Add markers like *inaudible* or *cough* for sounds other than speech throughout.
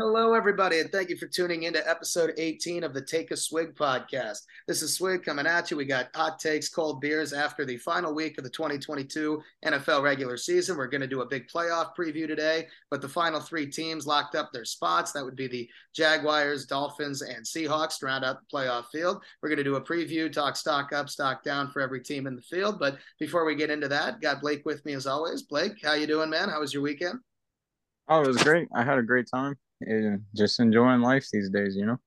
Hello, everybody, and thank you for tuning in to episode 18 of the Take a Swig podcast. This is Swig coming at you. We got hot takes, cold beers after the final week of the 2022 NFL regular season. We're going to do a big playoff preview today, but the final three teams locked up their spots. That would be the Jaguars, Dolphins, and Seahawks to round out the playoff field. We're going to do a preview, talk stock up, stock down for every team in the field. But before we get into that, got Blake with me as always. Blake, how you doing, man? How was your weekend? Oh, it was great. I had a great time just enjoying life these days, you know.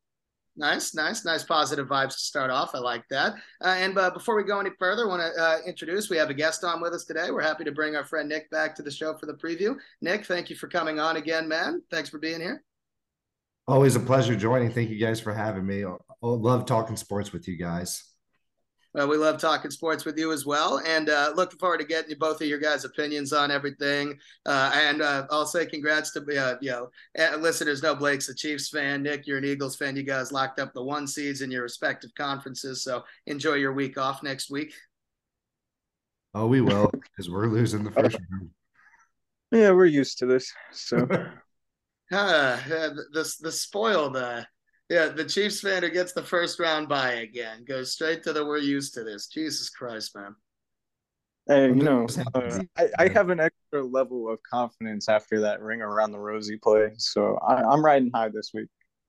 Nice, nice, nice positive vibes to start off. I like that. Uh, and uh, before we go any further, I want to uh, introduce we have a guest on with us today. We're happy to bring our friend Nick back to the show for the preview. Nick, thank you for coming on again, man. Thanks for being here. Always a pleasure joining. Thank you guys for having me. I love talking sports with you guys. Well, we love talking sports with you as well, and uh, looking forward to getting you both of your guys' opinions on everything. Uh, and uh, I'll say congrats to uh, you know uh, listeners. Know Blake's a Chiefs fan. Nick, you're an Eagles fan. You guys locked up the one seeds in your respective conferences. So enjoy your week off next week. Oh, we will because we're losing the first round. Yeah, we're used to this. So, *laughs* uh, the the spoiled uh, yeah, the Chiefs fan who gets the first round bye again goes straight to the we're used to this. Jesus Christ, man. Hey, you know, uh, I, I, have an extra level of confidence after that ring around the rosy play, so I, I'm riding high this week.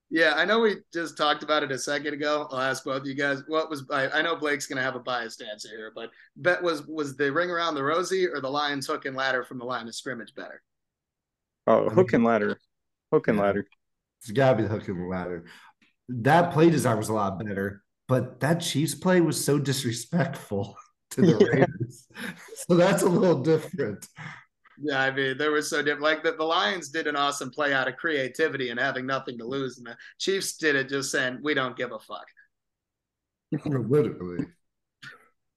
Yeah, I know we just talked about it a second ago. I'll ask both of you guys. What was I, I know Blake's gonna have a biased answer here, but bet was was the ring around the rosy or the Lions hook and ladder from the line of scrimmage better? Oh, hook and ladder, hook and ladder. It's gotta be the hook and ladder that play design was a lot better, but that Chiefs play was so disrespectful *laughs* to the Raiders. so that's a little different. Yeah, I mean, there was so different. Like the, the Lions did an awesome play out of creativity and having nothing to lose, and the Chiefs did it just saying, "We don't give a fuck." *laughs* Literally.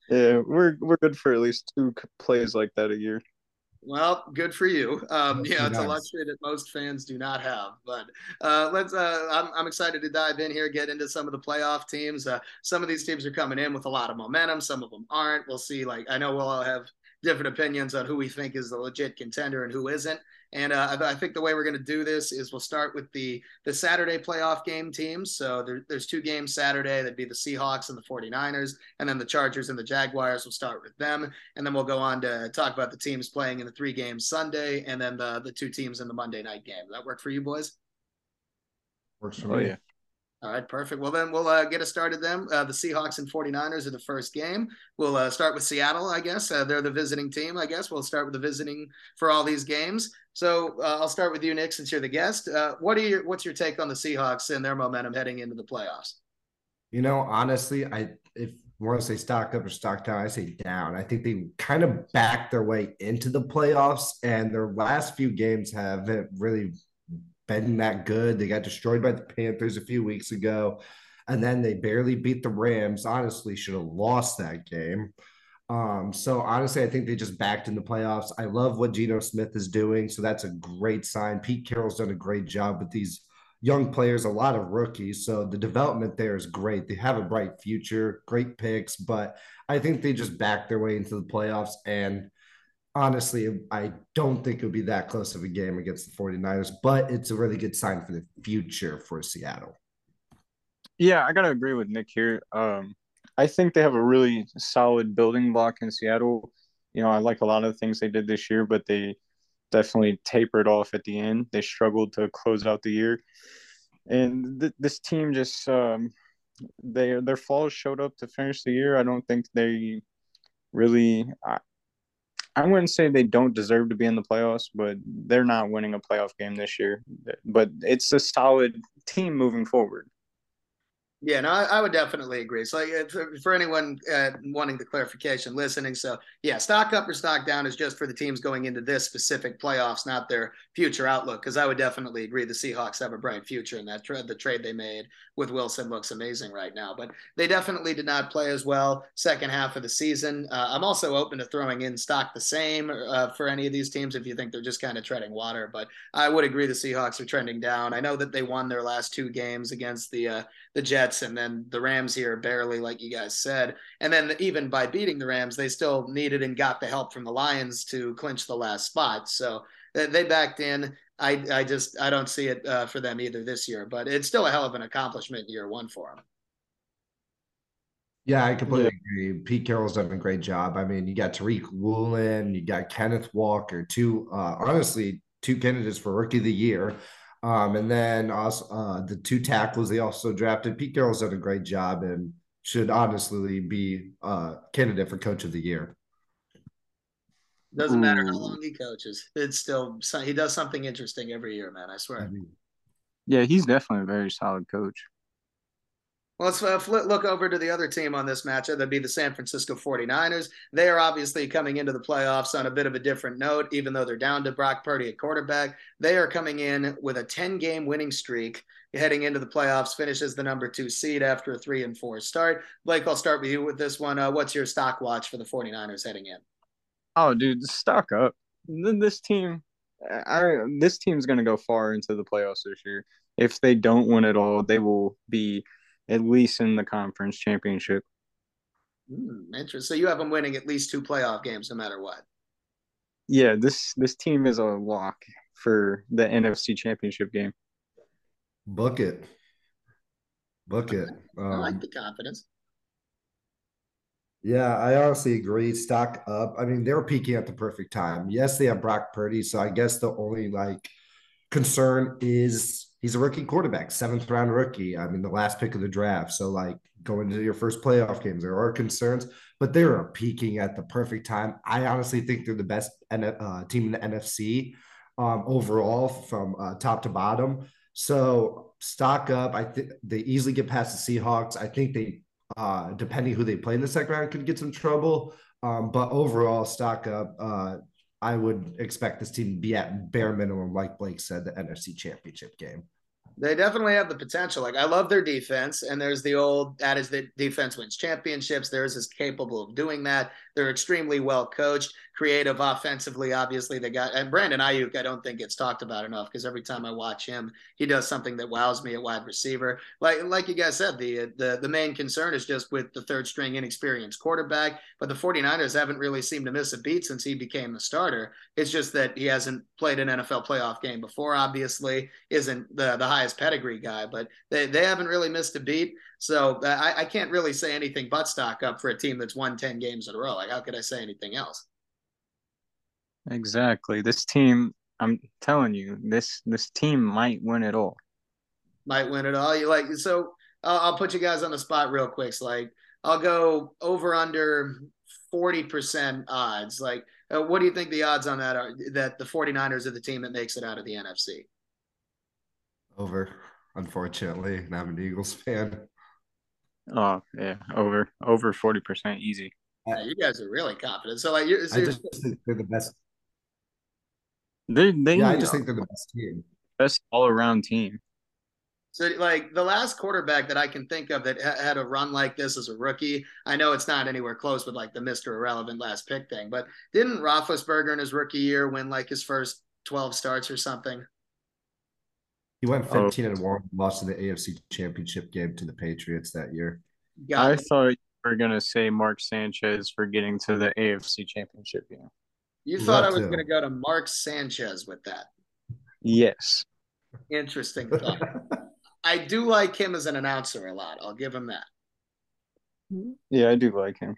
Yeah, we're we're good for at least two plays like that a year. Well, good for you. Um, yeah, it's a luxury that most fans do not have. But uh, let's. Uh, I'm, I'm excited to dive in here, get into some of the playoff teams. Uh, some of these teams are coming in with a lot of momentum. Some of them aren't. We'll see. Like I know we'll all have different opinions on who we think is the legit contender and who isn't. And uh, I think the way we're going to do this is we'll start with the the Saturday playoff game teams. So there, there's two games Saturday. That'd be the Seahawks and the 49ers. And then the Chargers and the Jaguars. We'll start with them. And then we'll go on to talk about the teams playing in the three games Sunday and then the, the two teams in the Monday night game. Does that work for you boys? Works for oh, me. Yeah. All right, perfect. Well, then we'll uh, get us started then. Uh, the Seahawks and 49ers are the first game. We'll uh, start with Seattle, I guess. Uh, they're the visiting team, I guess. We'll start with the visiting for all these games. So uh, I'll start with you, Nick, since you're the guest. Uh, what are your What's your take on the Seahawks and their momentum heading into the playoffs? You know, honestly, I if you want to say stock up or stock down, I say down. I think they kind of backed their way into the playoffs, and their last few games haven't really been that good. They got destroyed by the Panthers a few weeks ago, and then they barely beat the Rams. Honestly, should have lost that game. Um, so honestly, I think they just backed in the playoffs. I love what Geno Smith is doing, so that's a great sign. Pete Carroll's done a great job with these young players, a lot of rookies. So the development there is great. They have a bright future, great picks, but I think they just backed their way into the playoffs. And honestly, I don't think it would be that close of a game against the 49ers, but it's a really good sign for the future for Seattle. Yeah, I got to agree with Nick here. Um, I think they have a really solid building block in Seattle. You know, I like a lot of the things they did this year, but they definitely tapered off at the end. They struggled to close out the year, and th- this team just um, they their flaws showed up to finish the year. I don't think they really. I wouldn't say they don't deserve to be in the playoffs, but they're not winning a playoff game this year. But it's a solid team moving forward. Yeah, no, I, I, would definitely agree. So, like, for, anyone uh, wanting the clarification, listening, so yeah, stock up or stock down is just for the teams going into this specific playoffs, not their future outlook. Because I would definitely agree the Seahawks have a bright future, and that tra- the trade they made with Wilson looks amazing right now. But they definitely did not play as well second half of the season. Uh, I'm also open to throwing in stock the same uh, for any of these teams if you think they're just kind of treading water. But I would agree the Seahawks are trending down. I know that they won their last two games against the uh, the Jets and then the Rams here barely, like you guys said. And then even by beating the Rams, they still needed and got the help from the Lions to clinch the last spot. So they backed in. I I just I don't see it uh, for them either this year. But it's still a hell of an accomplishment year one for them. Yeah, I completely agree. Pete Carroll's done a great job. I mean, you got Tariq Woolen, you got Kenneth Walker, two uh, honestly two candidates for Rookie of the Year. Um, and then also uh, the two tackles they also drafted. Pete Carroll's done a great job and should honestly be a uh, candidate for Coach of the Year. Doesn't matter how long he coaches; it's still he does something interesting every year, man. I swear. Yeah, he's definitely a very solid coach. Well, let's uh, look over to the other team on this matchup. That'd be the San Francisco 49ers. They are obviously coming into the playoffs on a bit of a different note, even though they're down to Brock Purdy at quarterback. They are coming in with a 10 game winning streak heading into the playoffs, finishes the number two seed after a three and four start. Blake, I'll start with you with this one. Uh, what's your stock watch for the 49ers heading in? Oh, dude, stock up. This team, I, this team's going to go far into the playoffs this year. If they don't win it all, they will be at least in the conference championship. Mm, interesting. So you have them winning at least two playoff games, no matter what. Yeah, this this team is a lock for the NFC Championship game. Book it. Book it. Um, *laughs* I like um, the confidence. Yeah, I honestly agree. Stock up. I mean, they're peaking at the perfect time. Yes, they have Brock Purdy, so I guess the only like concern is he's a rookie quarterback, seventh round rookie. I mean, the last pick of the draft. So, like going to your first playoff games, there are concerns, but they are peaking at the perfect time. I honestly think they're the best uh, team in the NFC um, overall from uh, top to bottom. So, stock up. I think they easily get past the Seahawks. I think they, uh, depending who they play in the second round, could get some trouble. Um, but overall, stock up. I would expect this team to be at bare minimum, like Blake said, the NFC Championship game. They definitely have the potential. Like I love their defense, and there's the old that is that defense wins championships. Theirs is capable of doing that. They're extremely well coached, creative offensively. Obviously, they got and Brandon Aiyuk. I don't think gets talked about enough because every time I watch him, he does something that wows me at wide receiver. Like like you guys said, the the the main concern is just with the third string inexperienced quarterback. But the 49ers haven't really seemed to miss a beat since he became the starter. It's just that he hasn't played an NFL playoff game before. Obviously, isn't the the highest pedigree guy, but they they haven't really missed a beat. So I, I can't really say anything but stock up for a team that's won 10 games in a row. Like, how could I say anything else? Exactly. This team, I'm telling you, this this team might win it all. Might win it all. You like so? I'll, I'll put you guys on the spot real quick. So like, I'll go over under forty percent odds. Like, uh, what do you think the odds on that are? That the 49ers are the team that makes it out of the NFC. Over, unfortunately, and I'm an Eagles fan. Oh yeah, over over forty percent easy. Yeah, you guys are really confident. So like, you're, so I just think they're the best. They, they, yeah, I just think they're the best team, best all around team. So, like the last quarterback that I can think of that ha- had a run like this as a rookie, I know it's not anywhere close with like the Mister Irrelevant last pick thing, but didn't Roethlisberger in his rookie year win like his first twelve starts or something? He went 15 oh. and 1, lost in the AFC championship game to the Patriots that year. Got I it. thought you were going to say Mark Sanchez for getting to the AFC championship game. You thought I was going to go to Mark Sanchez with that. Yes. Interesting thought. *laughs* I do like him as an announcer a lot. I'll give him that. Yeah, I do like him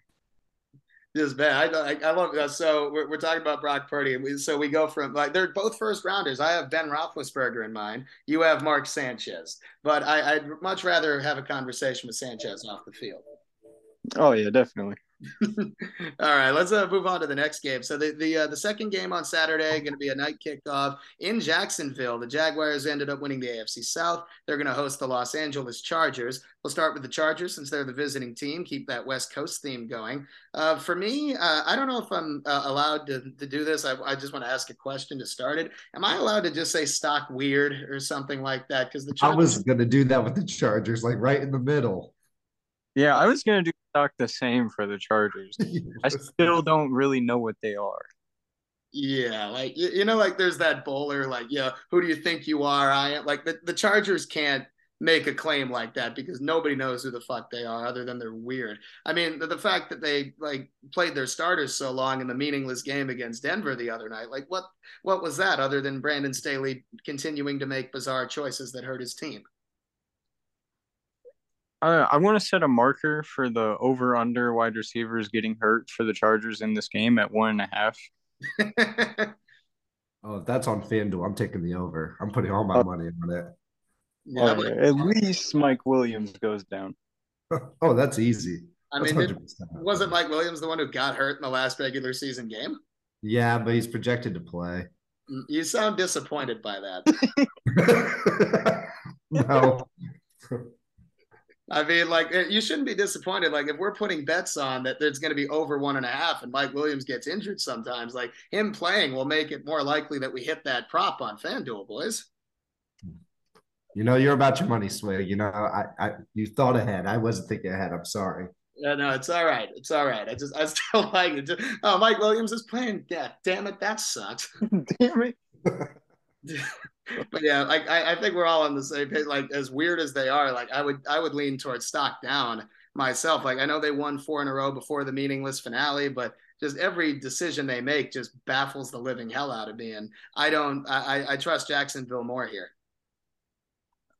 just bad. I, I, I love that. So we're, we're talking about Brock Purdy. We, so we go from like they're both first rounders. I have Ben Roethlisberger in mind. You have Mark Sanchez, but I, I'd much rather have a conversation with Sanchez off the field. Oh yeah, definitely. *laughs* All right, let's uh, move on to the next game. So the the uh, the second game on Saturday going to be a night kickoff in Jacksonville. The Jaguars ended up winning the AFC South. They're going to host the Los Angeles Chargers. We'll start with the Chargers since they're the visiting team. Keep that West Coast theme going. Uh, for me, uh, I don't know if I'm uh, allowed to, to do this. I, I just want to ask a question to start it. Am I allowed to just say stock weird or something like that? Because the Chargers- I was going to do that with the Chargers, like right in the middle. Yeah, I was gonna do stock the same for the Chargers. *laughs* I still don't really know what they are. Yeah, like you, you know, like there's that bowler, like, yeah, who do you think you are? I am like the, the Chargers can't make a claim like that because nobody knows who the fuck they are other than they're weird. I mean, the, the fact that they like played their starters so long in the meaningless game against Denver the other night, like what what was that other than Brandon Staley continuing to make bizarre choices that hurt his team? Uh, I want to set a marker for the over under wide receivers getting hurt for the Chargers in this game at one and a half. *laughs* oh, if that's on FanDuel, I'm taking the over. I'm putting all my oh. money on it. Yeah, oh, at least Mike Williams goes down. *laughs* oh, that's easy. I mean, it, wasn't Mike Williams the one who got hurt in the last regular season game? Yeah, but he's projected to play. Mm, you sound disappointed by that. *laughs* no. I mean, like eh, you shouldn't be disappointed. Like if we're putting bets on that there's going to be over one and a half, and Mike Williams gets injured sometimes, like him playing will make it more likely that we hit that prop on FanDuel, boys. You know, you're about your money, Sway. You know, I, I, you thought ahead. I wasn't thinking ahead. I'm sorry. Yeah, no, it's all right. It's all right. I just, I still *laughs* like it. Just, oh, Mike Williams is playing. Yeah, damn it, that sucks. *laughs* damn it. *laughs* but yeah, like I, I think we're all on the same page. Like as weird as they are, like I would, I would lean towards stock down myself. Like I know they won four in a row before the meaningless finale, but just every decision they make just baffles the living hell out of me. And I don't, I, I trust Jacksonville more here.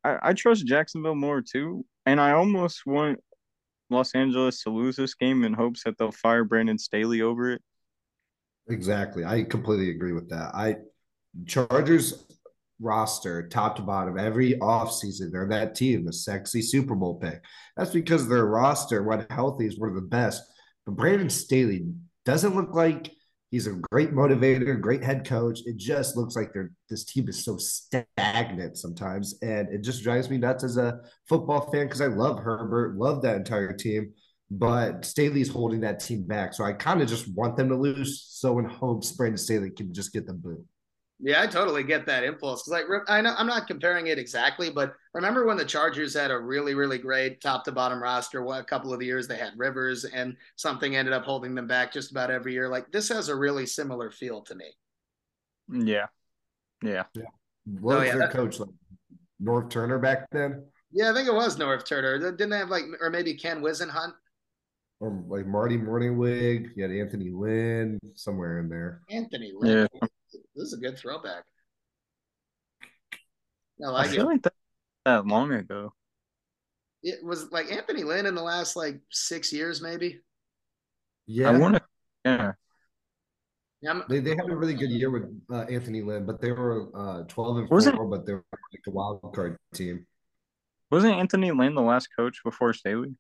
I, I trust Jacksonville more too, and I almost want Los Angeles to lose this game in hopes that they'll fire Brandon Staley over it. Exactly, I completely agree with that. I Chargers roster top to bottom every offseason they're that team the sexy super bowl pick that's because their roster when healthy is one of the best but brandon staley doesn't look like He's a great motivator, great head coach. It just looks like they're this team is so stagnant sometimes, and it just drives me nuts as a football fan because I love Herbert, love that entire team, but Staley's holding that team back. So I kind of just want them to lose, so in hopes Brandon Staley can just get the boot. Yeah, I totally get that impulse. because Like, I know I'm not comparing it exactly, but remember when the Chargers had a really, really great top to bottom roster? What a couple of the years they had Rivers, and something ended up holding them back just about every year. Like, this has a really similar feel to me. Yeah, yeah, yeah. Oh, what oh, was yeah, their that, coach like? Norv Turner back then? Yeah, I think it was Norv Turner. Didn't they have like, or maybe Ken Whisenhunt? Or like Marty Mornhinweg. You had Anthony Lynn somewhere in there. Anthony Lynn. Yeah. This is a good throwback. I, like I feel it. like that, that long ago. It was like Anthony Lynn in the last like six years, maybe. Yeah, I want to. Yeah. Yeah, they, they had a really good year with uh, Anthony Lynn, but they were uh, twelve and four, but they were like a wild card team. Wasn't Anthony Lynn the last coach before Staley?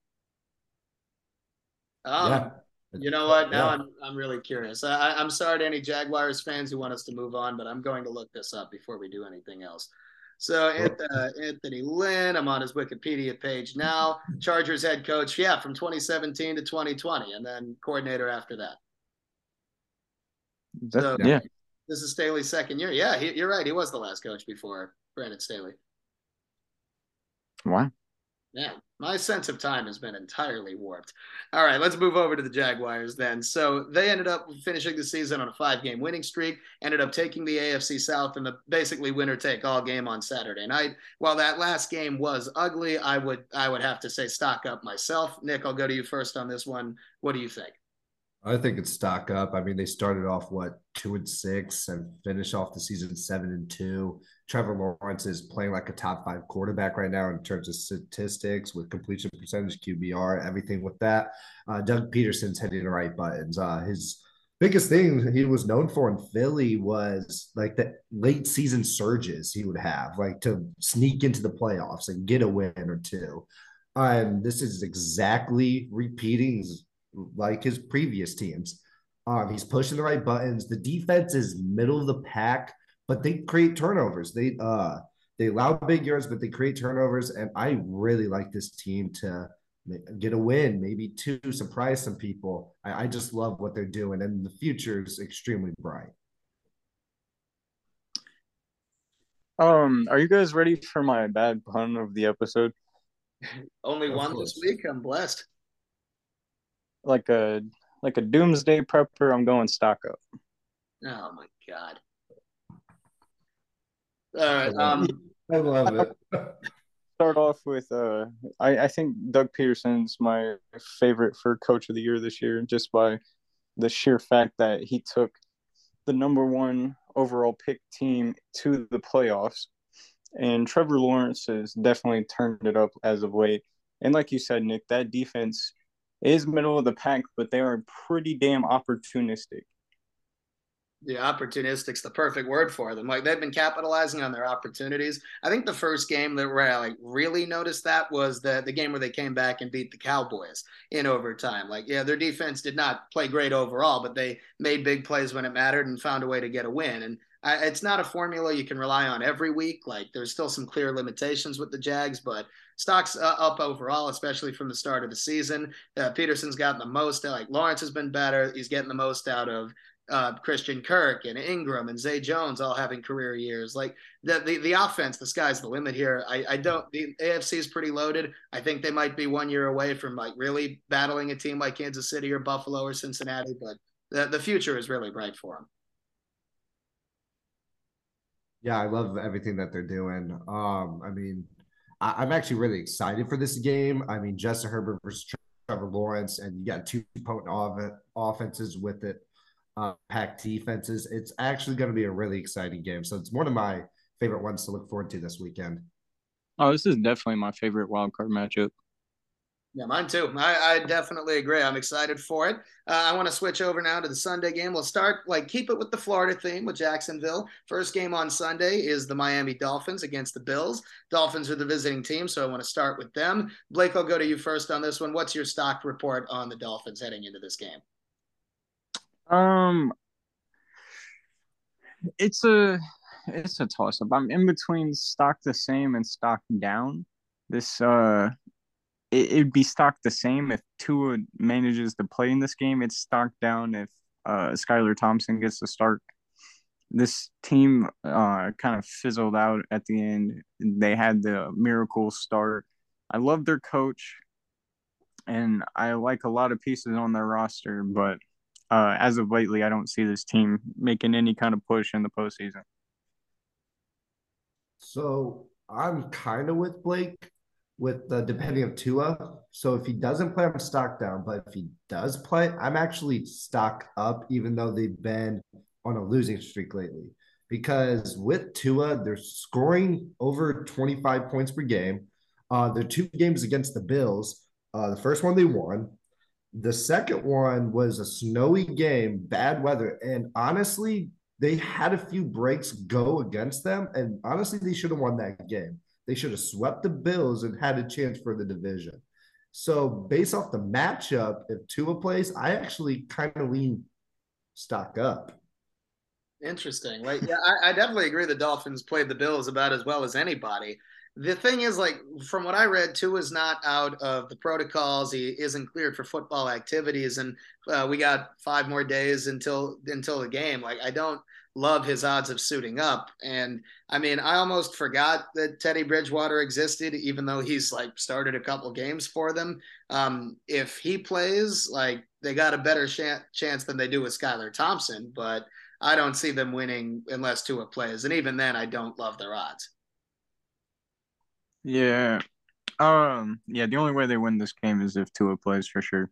Um, yeah. You know what? Now yeah. I'm I'm really curious. I, I'm sorry to any Jaguars fans who want us to move on, but I'm going to look this up before we do anything else. So uh, Anthony Lynn, I'm on his Wikipedia page now. *laughs* Chargers head coach, yeah, from 2017 to 2020, and then coordinator after that. so, yeah, this is Staley's second year. Yeah, he, you're right. He was the last coach before Brandon Staley. Wow. Yeah, my sense of time has been entirely warped. All right, let's move over to the Jaguars then. So they ended up finishing the season on a five game winning streak, ended up taking the AFC South in the basically winner take all game on Saturday night. While that last game was ugly, I would I would have to say stock up myself. Nick, I'll go to you first on this one. What do you think? I think it's stock up. I mean, they started off what two and six and finished off the season seven and two. Trevor Lawrence is playing like a top five quarterback right now in terms of statistics with completion percentage, QBR, everything with that. Uh, Doug Pederson's hitting the right buttons. Uh, his biggest thing he was known for in Philly was like the late season surges he would have, like to sneak into the playoffs and get a win or two. And this is exactly repeating like his previous teams. Um, he's pushing the right buttons. The defense is middle of the pack, but they create turnovers. They uh they allow big yards, but they create turnovers. And I really like this team to get a win, maybe two, surprise some people. I, I just love what they're doing, and the future is extremely bright. Um, are you guys ready for my bad pun of the episode? Only of one course. this week. I'm blessed like a like a doomsday prepper, I'm going stock up. Oh my god. All right. Um *laughs* I love it. *laughs* start off with uh, I, I think Doug Pederson's my favorite for coach of the year this year, just by the sheer fact that he took the number one overall pick team to the playoffs. And Trevor Lawrence has definitely turned it up as of late. And like you said, Nick, that defense is middle of the pack, but they are pretty damn opportunistic. Yeah, opportunistic's the perfect word for them. Like they've been capitalizing on their opportunities. I think the first game that where I like really noticed that was the the game where they came back and beat the Cowboys in overtime. Like, yeah, their defense did not play great overall, but they made big plays when it mattered and found a way to get a win. And I, it's not a formula you can rely on every week. Like, there's still some clear limitations with the Jags, but stocks uh, up overall, especially from the start of the season. Uh, Pederson's gotten the most. Like Lawrence has been better. He's getting the most out of uh, Christian Kirk and Ingram and Zay Jones all having career years. Like the, the the offense, the sky's the limit here. I, I don't the AFC is pretty loaded. I think they might be one year away from like really battling a team like Kansas City or Buffalo or Cincinnati, but the, the future is really bright for them. Yeah, I love everything that they're doing. Um, I mean, I, am actually really excited for this game. I mean, Justin Herbert versus Trevor Lawrence, and you got two potent off- offenses with it uh, packed defenses. It's actually going to be a really exciting game. So it's one of my favorite ones to look forward to this weekend. Oh, this is definitely my favorite wild card matchup. Yeah, mine too. I, I definitely agree. I'm excited for it. Uh, I want to switch over now to the Sunday game. We'll start like keep it with the Florida theme with Jacksonville. First game on Sunday is the Miami Dolphins against the Bills. Dolphins are the visiting team, so I want to start with them. Blake, I'll go to you first on this one. What's your stock report on the Dolphins heading into this game? Um, it's a it's a toss up. I'm in between stock the same and stock down. This uh, it, it'd be stock the same if Tua manages to play in this game. It's stock down if uh Skylar Thompson gets to start. This team uh kind of fizzled out at the end. They had the miracle start. I love their coach, and I like a lot of pieces on their roster, but uh, as of lately, I don't see this team making any kind of push in the postseason. So I'm kind of with Blake with the depending of Tua. So if he doesn't play, I'm stock down. But if he does play, I'm actually stock up, even though they've been on a losing streak lately. Because with Tua, they're scoring over 25 points per game. Uh, their two games against the Bills. Uh, the first one they won. The second one was a snowy game, bad weather, and honestly, they had a few breaks go against them, and honestly, they should have won that game. They should have swept the Bills and had a chance for the division. So, based off the matchup, if Tua plays, I actually kind of lean stock up. Interesting. Like, yeah, I, I, definitely agree. The Dolphins played the Bills about as well as anybody the thing is, like from what I read, Tua is not out of the protocols. He isn't cleared for football activities, and uh, we got five more days until until the game. Like I don't love his odds of suiting up, and I mean I almost forgot that Teddy Bridgewater existed, even though he's like started a couple games for them. Um, if he plays, like they got a better sh- chance than they do with Skylar Thompson, but I don't see them winning unless Tua plays, and even then, I don't love their odds. Yeah. Um. Yeah. The only way they win this game is if Tua plays for sure.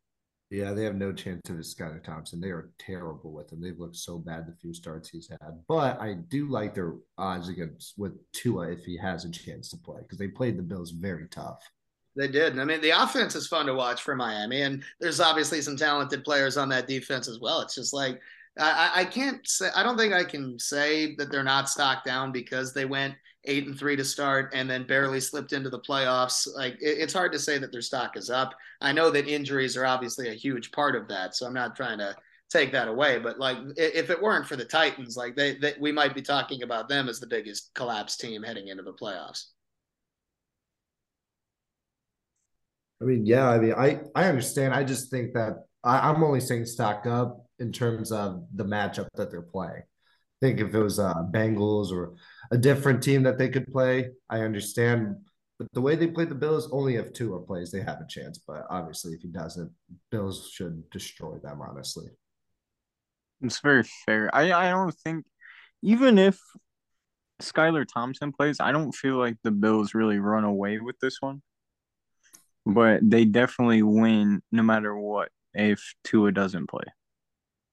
Yeah, they have no chance of Skylar Thompson. They are terrible with him. They've looked so bad the few starts he's had. But I do like their odds against with Tua if he has a chance to play because they played the Bills very tough. They did. I mean, the offense is fun to watch for Miami, and there's obviously some talented players on that defense as well. It's just like I, I can't say I don't think I can say that they're not stocked down because they went eight and three to start and then barely slipped into the playoffs. Like it, it's hard to say that their stock is up. I know that injuries are obviously a huge part of that, so I'm not trying to take that away. But like if it weren't for the Titans, like they, they we might be talking about them as the biggest collapse team heading into the playoffs. I mean, yeah, I mean, I I understand. I just think that I, I'm only saying stock up in terms of the matchup that they're playing. I think if it was uh, Bengals or a different team that they could play. I understand, but the way they played the Bills, only if Tua plays, they have a chance. But obviously, if he doesn't, Bills should destroy them. Honestly, it's very fair. I I don't think even if Skylar Thompson plays, I don't feel like the Bills really run away with this one. But they definitely win no matter what if Tua doesn't play.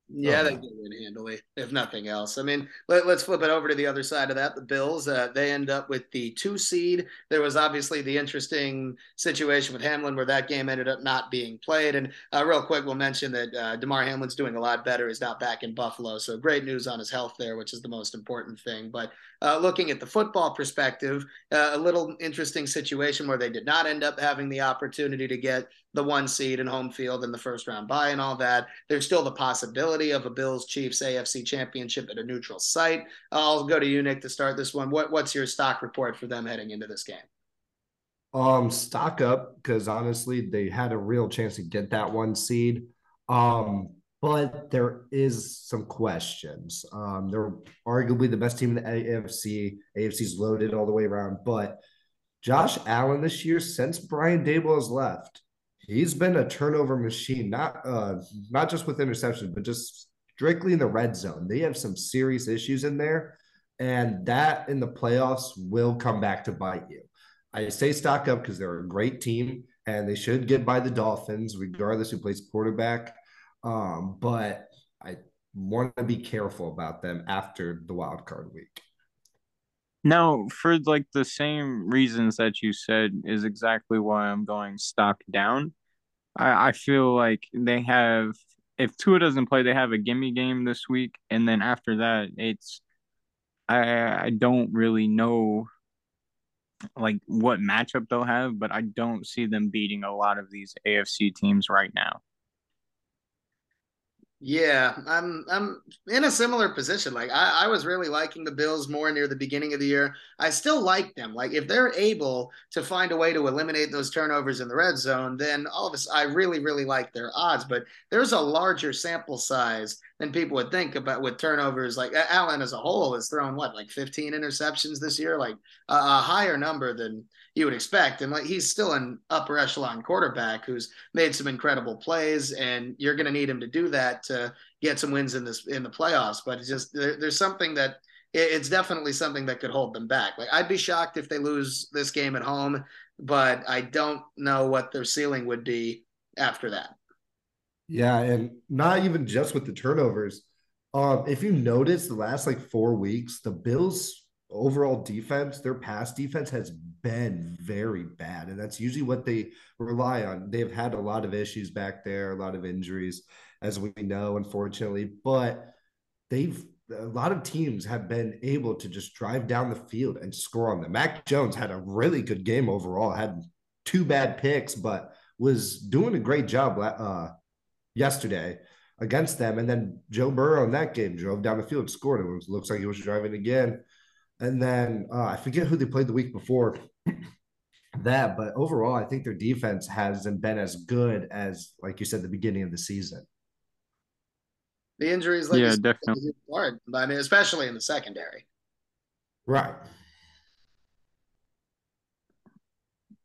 Yeah, oh, they can win handily, if nothing else. I mean, let, us flip it over to the other side of that. The Bills, uh, they end up with the two seed. There was obviously the interesting situation with Hamlin where that game ended up not being played. And uh, real quick, we'll mention that uh, Damar Hamlin's doing a lot better. He's now back in Buffalo. So great news on his health there, which is the most important thing. But uh, looking at the football perspective, uh, a little interesting situation where they did not end up having the opportunity to get the one seed and home field in the first round bye and all that. There's still the possibility of a Bills Chiefs AFC championship at a neutral site. I'll go to you, Nick, to start this one. What, what's your stock report for them heading into this game? Um, stock up because honestly, they had a real chance to get that one seed. Um, but there is some questions. Um, they're arguably the best team in the AFC. AFC's loaded all the way around, but Josh Allen this year, since Brian Daboll has left, he's been a turnover machine, not uh not just with interceptions, but just strictly in the red zone. They have some serious issues in there, and that in the playoffs will come back to bite you. I say stock up because they're a great team and they should get by the Dolphins, regardless who plays quarterback. Um, but I want to be careful about them after the wild card week. No, for like the same reasons that you said is exactly why I'm going stock down. I, I feel like they have if Tua doesn't play, they have a gimme game this week, and then after that, it's I I don't really know like what matchup they'll have, but I don't see them beating a lot of these AFC teams right now. Yeah, I'm I'm in a similar position. Like I, I was really liking the Bills more near the beginning of the year. I still like them. Like if they're able to find a way to eliminate those turnovers in the red zone, then all of us I really, really like their odds. But there's a larger sample size than people would think about with turnovers. Like Allen as a whole has thrown what, like 15 interceptions this year, like a, a higher number than you would expect. And like he's still an upper echelon quarterback who's made some incredible plays, and you're going to need him to do that to get some wins in this in the playoffs. But it's just there, there's something that it's definitely something that could hold them back. Like I'd be shocked if they lose this game at home, but I don't know what their ceiling would be after that. Yeah, and not even just with the turnovers. Um, if you notice the last like four weeks, the Bills overall defense, their pass defense has been very bad. And that's usually what they rely on. They've had a lot of issues back there, a lot of injuries, as we know, unfortunately. But they've a lot of teams have been able to just drive down the field and score on them. Mac Jones had a really good game overall, had two bad picks, but was doing a great job uh, yesterday against them. And then Joe Burrow in that game drove down the field, scored. It looks like he was driving again. And then uh, I forget who they played the week before *clears throat* that, but overall, I think their defense hasn't been as good as, like you said, the beginning of the season. The injuries, like yeah, definitely hard. I mean, especially in the secondary. Right.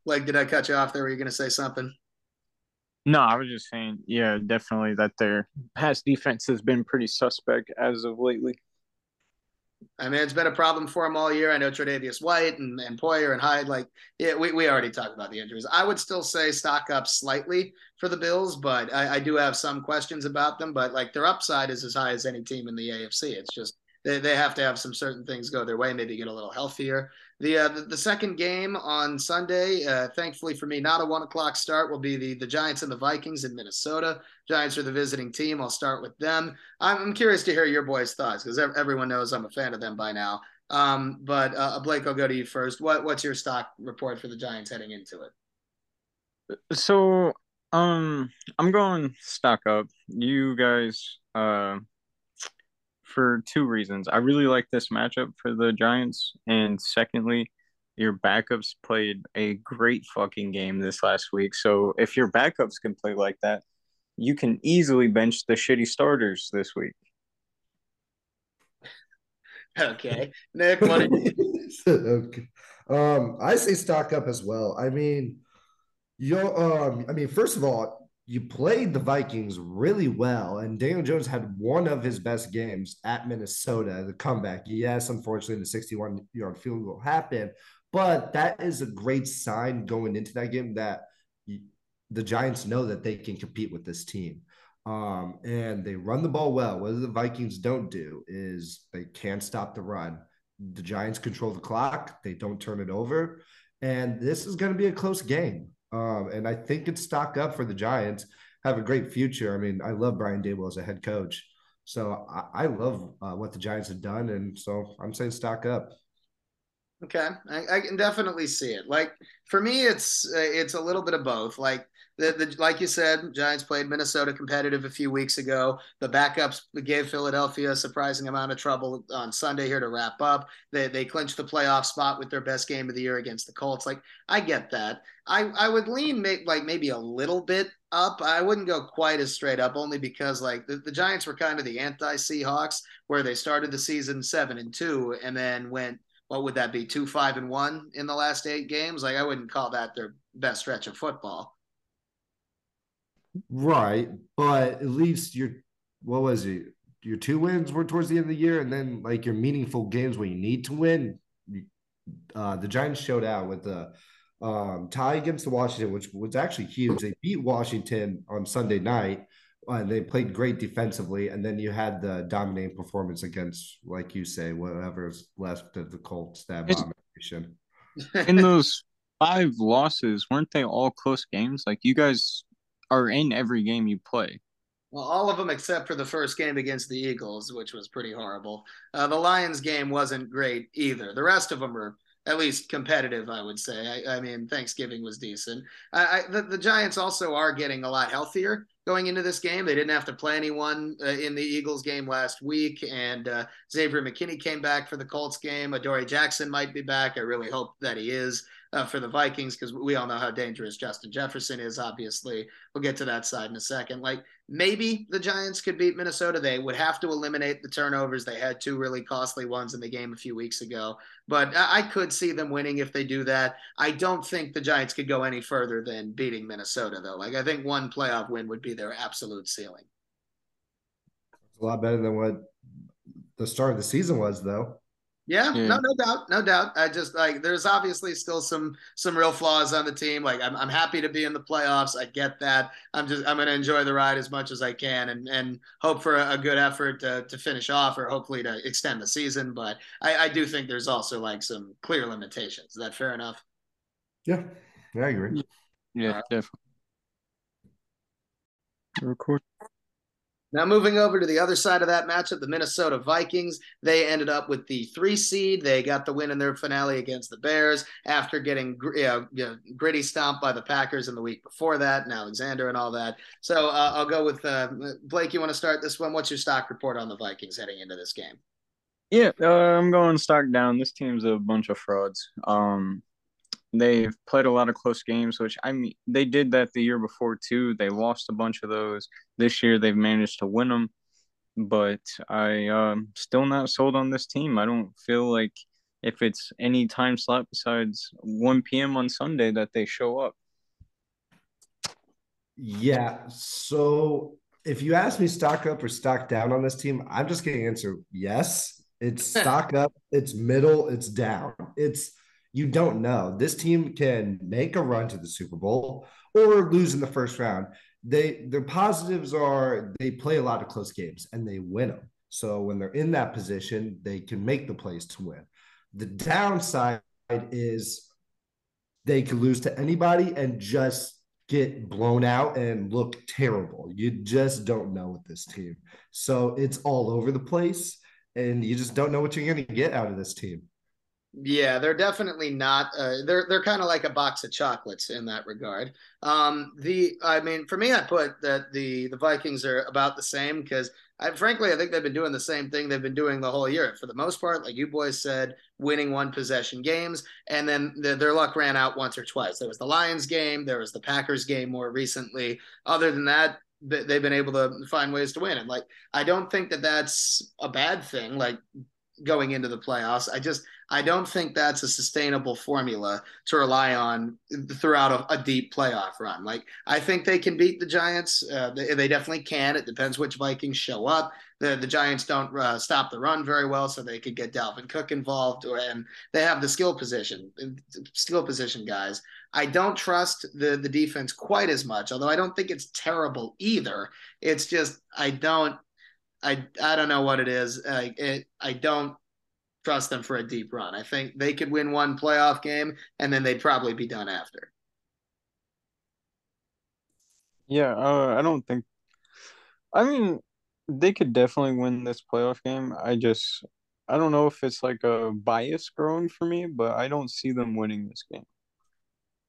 Like, did I cut you off there? Were you going to say something? No, I was just saying, yeah, definitely that their pass defense has been pretty suspect as of lately. I mean, it's been a problem for him all year. I know Tre'Davious White and, and Poyer and Hyde, like, yeah, we, we already talked about the injuries. I would still say stock up slightly for the Bills, but I, I do have some questions about them. But like their upside is as high as any team in the AFC. It's just they, they have to have some certain things go their way, maybe get a little healthier. The, uh, the, the second game on Sunday, uh, thankfully for me, not a one o'clock start, will be the the Giants and the Vikings in Minnesota. Giants are the visiting team. I'll start with them. I'm, I'm curious to hear your boys' thoughts because everyone knows I'm a fan of them by now. Um, but uh, Blake, I'll go to you first. What what's your stock report for the Giants heading into it? So, um, I'm going stock up. You guys, uh, for two reasons. I really like this matchup for the Giants, and secondly, your backups played a great fucking game this last week. So if your backups can play like that, you can easily bench the shitty starters this week. Okay, Nick, what? *laughs* okay. Um, I say stock up as well. I mean, you um, I mean, first of all, you played the Vikings really well, and Daniel Jones had one of his best games at Minnesota. The comeback, yes, unfortunately, the 61 yard field goal happened, but that is a great sign going into that game that the Giants know that they can compete with this team. Um, and they run the ball well. What the Vikings don't do is they can't stop the run. The Giants control the clock, they don't turn it over. And this is going to be a close game. Um, and I think it's stock up for the Giants. Have a great future. I mean, I love Brian Daboll as a head coach. So I, I love uh, what the Giants have done. And so I'm saying stock up. Okay, I, I, can definitely see it. Like for me, it's uh, it's a little bit of both. Like the, the like you said, Giants played Minnesota competitive a few weeks ago. The backups gave Philadelphia a surprising amount of trouble on Sunday here to wrap up. They they clinched the playoff spot with their best game of the year against the Colts. Like I get that. I I would lean may, like maybe a little bit up. I wouldn't go quite as straight up, only because like the, the Giants were kind of the anti Seahawks, where they started the season seven and two and then went what would that be two five and one in the last eight games like i wouldn't call that their best stretch of football right but at least your what was it your two wins were towards the end of the year and then like your meaningful games when you need to win uh the giants showed out with the um tie against the washington which was actually huge they beat washington on sunday night and they played great defensively. And then you had the dominating performance against, like you say, whatever's left of the Colts, that abomination. In those five losses, weren't they all close games? Like you guys are in every game you play. Well, all of them except for the first game against the Eagles, which was pretty horrible. Uh, the Lions game wasn't great either. The rest of them were at least competitive, I would say. I, I mean, Thanksgiving was decent. I, I, the, the Giants also are getting a lot healthier going into this game. They didn't have to play anyone uh, in the Eagles game last week, and uh, Xavier McKinney came back for the Colts game. Adoree Jackson might be back. I really hope that he is uh, for the Vikings because we all know how dangerous Justin Jefferson is. Obviously, we'll get to that side in a second. Like maybe the Giants could beat Minnesota. They would have to eliminate the turnovers. They had two really costly ones in the game a few weeks ago, but I could see them winning if they do that. I don't think the Giants could go any further than beating Minnesota, though. Like, I think one playoff win would be their absolute ceiling. It's a lot better than what the start of the season was, though. Yeah, yeah, no, no doubt, no doubt. I just like there's obviously still some some real flaws on the team. Like I'm I'm happy to be in the playoffs. I get that. I'm just I'm gonna enjoy the ride as much as I can and and hope for a, a good effort to to finish off or hopefully to extend the season. But I, I do think there's also like some clear limitations. Is that fair enough? Yeah, yeah, I agree. Yeah, right. definitely. Record. Now, moving over to the other side of that matchup, the Minnesota Vikings, they ended up with the three seed. They got the win in their finale against the Bears after getting you know, you know, gritty stomped by the Packers in the week before that, and Alexander and all that. So uh, I'll go with uh, Blake. You want to start this one? What's your stock report on the Vikings heading into this game? Yeah, uh, I'm going stock down. This team's a bunch of frauds. Um, They've played a lot of close games, which I mean, they did that the year before too. They lost a bunch of those. This year, they've managed to win them, but I um still not sold on this team. I don't feel like if it's any time slot besides 1 p.m. on Sunday that they show up. Yeah. So if you ask me stock up or stock down on this team, I'm just going to answer yes. It's *laughs* stock up, it's middle, it's down. It's you don't know. This team can make a run to the Super Bowl or lose in the first round. They their positives are they play a lot of close games and they win them. So when they're in that position, they can make the plays to win. The downside is they could lose to anybody and just get blown out and look terrible. You just don't know with this team. So it's all over the place and you just don't know what you're going to get out of this team. Yeah, they're definitely not. Uh, they're they're kind of like a box of chocolates in that regard. Um, the I mean, for me, I put that the the Vikings are about the same because I frankly I think they've been doing the same thing they've been doing the whole year for the most part. Like you boys said, winning one possession games, and then the, their luck ran out once or twice. There was the Lions game, there was the Packers game more recently. Other than that, they've been able to find ways to win. And like I don't think that that's a bad thing. Like going into the playoffs. I just I don't think that's a sustainable formula to rely on throughout a, a deep playoff run. Like I think they can beat the Giants. Uh, they, they, definitely can. It depends which Vikings show up. The the Giants don't uh, stop the run very well, so they could get Dalvin Cook involved, or, and they have the skill position skill position guys. I don't trust the the defense quite as much, although I don't think it's terrible either. It's just I don't I I don't know what it is. I it, I don't trust them for a deep run. I think they could win one playoff game and then they'd probably be done after. Yeah, uh, I don't think. I mean, they could definitely win this playoff game. I just, I don't know if it's like a bias growing for me, but I don't see them winning this game.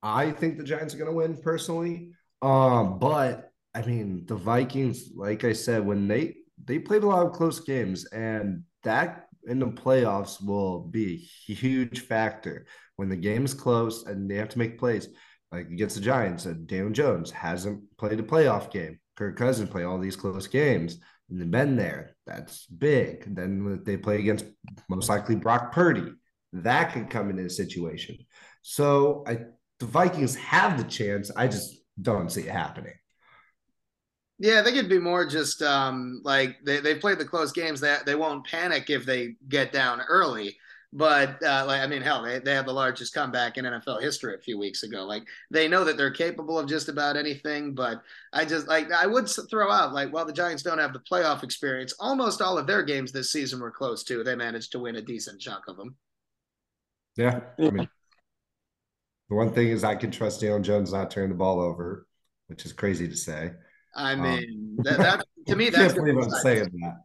I think the Giants are going to win personally. Um, but I mean, the Vikings, like I said, when they they played a lot of close games, and that in the playoffs will be a huge factor when the game is close and they have to make plays. Like against the Giants, uh, Daniel Jones hasn't played a playoff game. Kirk Cousins play all these close games and they've been there. That's big. Then they play against most likely Brock Purdy. That could come into a situation. So I the Vikings have the chance. I just don't see it happening. Yeah, they could be more just um, like they they played the close games. That they, won't panic if they get down early. But uh, like I mean, hell, they they had the largest comeback in NFL history a few weeks ago. Like they know that they're capable of just about anything. But I just like I would throw out like while the Giants don't have the playoff experience, almost all of their games this season were close too. They managed to win a decent chunk of them. Yeah, I mean, the one thing is I can trust Daniel Jones not turning the ball over, which is crazy to say. I mean, um, *laughs* that, that to me, that's can't believe I'm saying that.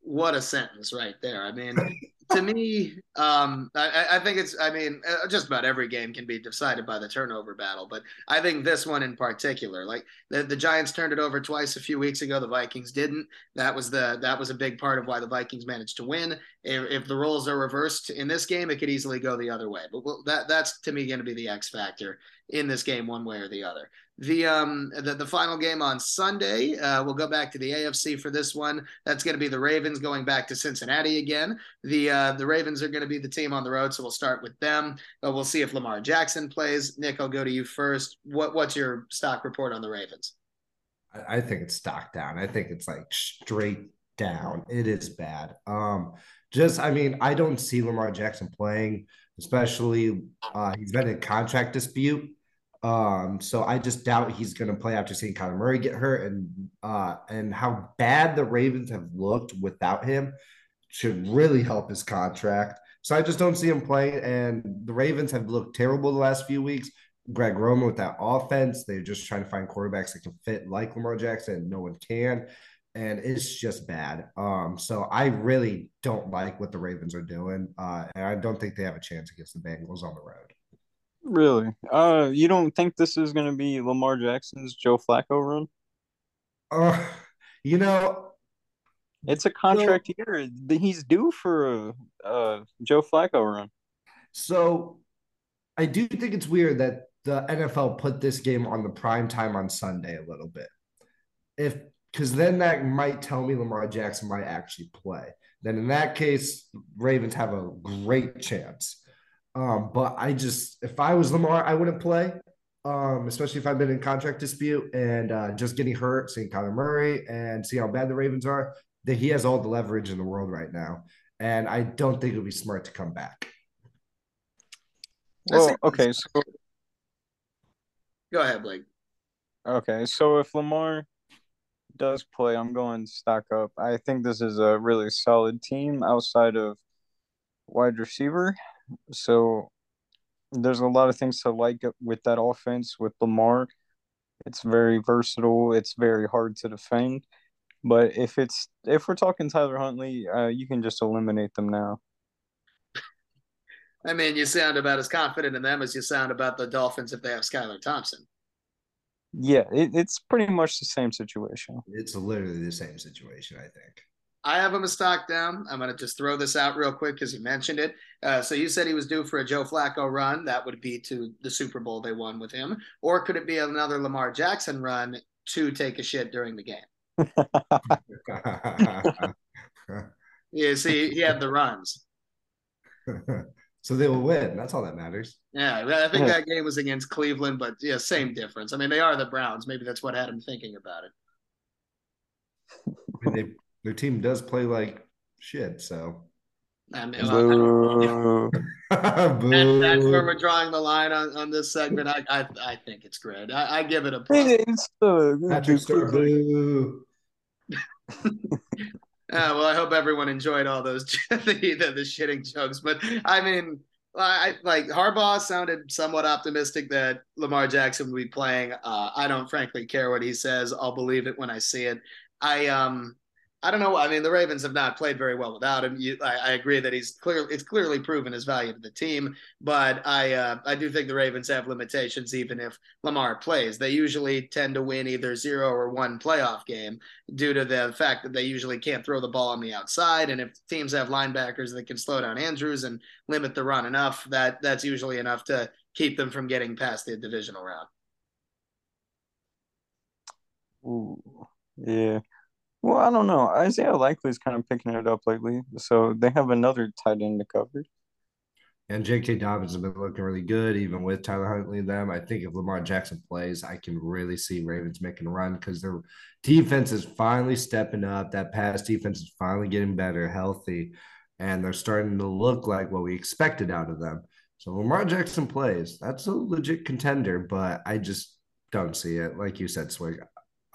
What a sentence right there. I mean, *laughs* to me, um, I, I, think it's. I mean, uh, just about every game can be decided by the turnover battle, but I think this one in particular, like the, the Giants turned it over twice a few weeks ago, the Vikings didn't. That was the that was a big part of why the Vikings managed to win. If, if the roles are reversed in this game, it could easily go the other way. But that that's to me going to be the X factor in this game, one way or the other. The um the, the final game on Sunday, uh, we'll go back to the AFC for this one. That's going to be the Ravens going back to Cincinnati again. The uh, the Ravens are going to be the team on the road, so we'll start with them. But we'll see if Lamar Jackson plays. Nick, I'll go to you first. What what's your stock report on the Ravens? I think it's stock down. I think it's like straight down. It is bad. Um, just I mean, I don't see Lamar Jackson playing, especially uh, he's been in contract dispute um, so I just doubt he's going to play after seeing Kyler Murray get hurt and uh, and how bad the Ravens have looked without him should really help his contract. So I just don't see him playing. And the Ravens have looked terrible the last few weeks. Greg Roman with that offense, they're just trying to find quarterbacks that can fit like Lamar Jackson, no one can. And it's just bad. Um, so I really don't like what the Ravens are doing. Uh, and I don't think they have a chance against the Bengals on the road. Really? Uh, you don't think this is going to be Lamar Jackson's Joe Flacco run? Uh, you know, it's a contract so, year. He's due for a, a Joe Flacco run. So, I do think it's weird that the NFL put this game on the prime time on Sunday a little bit. If because then that might tell me Lamar Jackson might actually play. Then in that case, Ravens have a great chance. Um, but I just, if I was Lamar, I wouldn't play, um, especially if I've been in contract dispute and uh, just getting hurt, seeing Kyler Murray and see how bad the Ravens are. That he has all the leverage in the world right now, and I don't think it would be smart to come back. Well, okay, so go ahead, Blake. Okay, so if Lamar does play, I'm going stock up. I think this is a really solid team outside of wide receiver. So there's a lot of things to like with that offense with Lamar. It's very versatile. It's very hard to defend. But if it's if we're talking Tyler Huntley, uh, you can just eliminate them now. I mean, you sound about as confident in them as you sound about the Dolphins if they have Skylar Thompson. Yeah, it, it's pretty much the same situation. It's literally the same situation, I think. I have him a stock down. I'm going to just throw this out real quick because you mentioned it. Uh, so you said he was due for a Joe Flacco run. That would be to the Super Bowl they won with him. Or could it be another Lamar Jackson run to take a shit during the game? *laughs* Yeah, see, he had the runs. *laughs* so they will win. That's all that matters. Yeah, I think that game was against Cleveland, but yeah, same difference. I mean, they are the Browns. Maybe that's what had him thinking about it. I mean, they, their team does play like shit, so. I mean, well, *laughs* that, that's where we're drawing the line on, on this segment. I, I I think it's great. I, I give it a plus. Patrick boo. *laughs* Uh, well, I hope everyone enjoyed all those *laughs* the, the, the shitting jokes. But I mean, I like Harbaugh sounded somewhat optimistic that Lamar Jackson will be playing. Uh, I don't frankly care what he says. I'll believe it when I see it. I um I don't know. I mean, the Ravens have not played very well without him. You, I, I, agree that he's clearly it's clearly proven his value to the team, but I uh, I do think the Ravens have limitations even if Lamar plays. They usually tend to win either zero or one playoff game due to the fact that they usually can't throw the ball on the outside, and if teams have linebackers that can slow down Andrews and limit the run enough, that that's usually enough to keep them from getting past the divisional round. Ooh, yeah. Well, I don't know. Isaiah Likely is kind of picking it up lately, so they have another tight end to cover. And J.K. Dobbins has been looking really good, even with Tyler Huntley and them. I think if Lamar Jackson plays, I can really see Ravens making a run because their defense is finally stepping up. That pass defense is finally getting better, healthy, and they're starting to look like what we expected out of them. So Lamar Jackson plays. That's a legit contender, but I just don't see it. Like you said, Swig.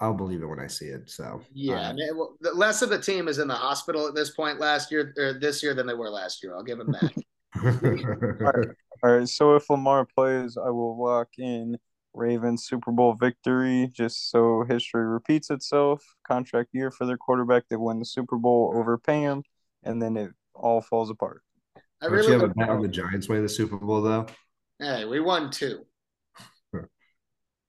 I'll believe it when I see it. So yeah, um, well, the less of the team is in the hospital at this point last year or this year than they were last year. I'll give them that. *laughs* all, right. all right. So if Lamar plays, I will lock in Ravens Super Bowl victory, just so history repeats itself. Contract year for their quarterback. They win the Super Bowl, overpay him, and then it all falls apart. I really Don't you have a bet on the Giants winning the Super Bowl though. Hey, we won two.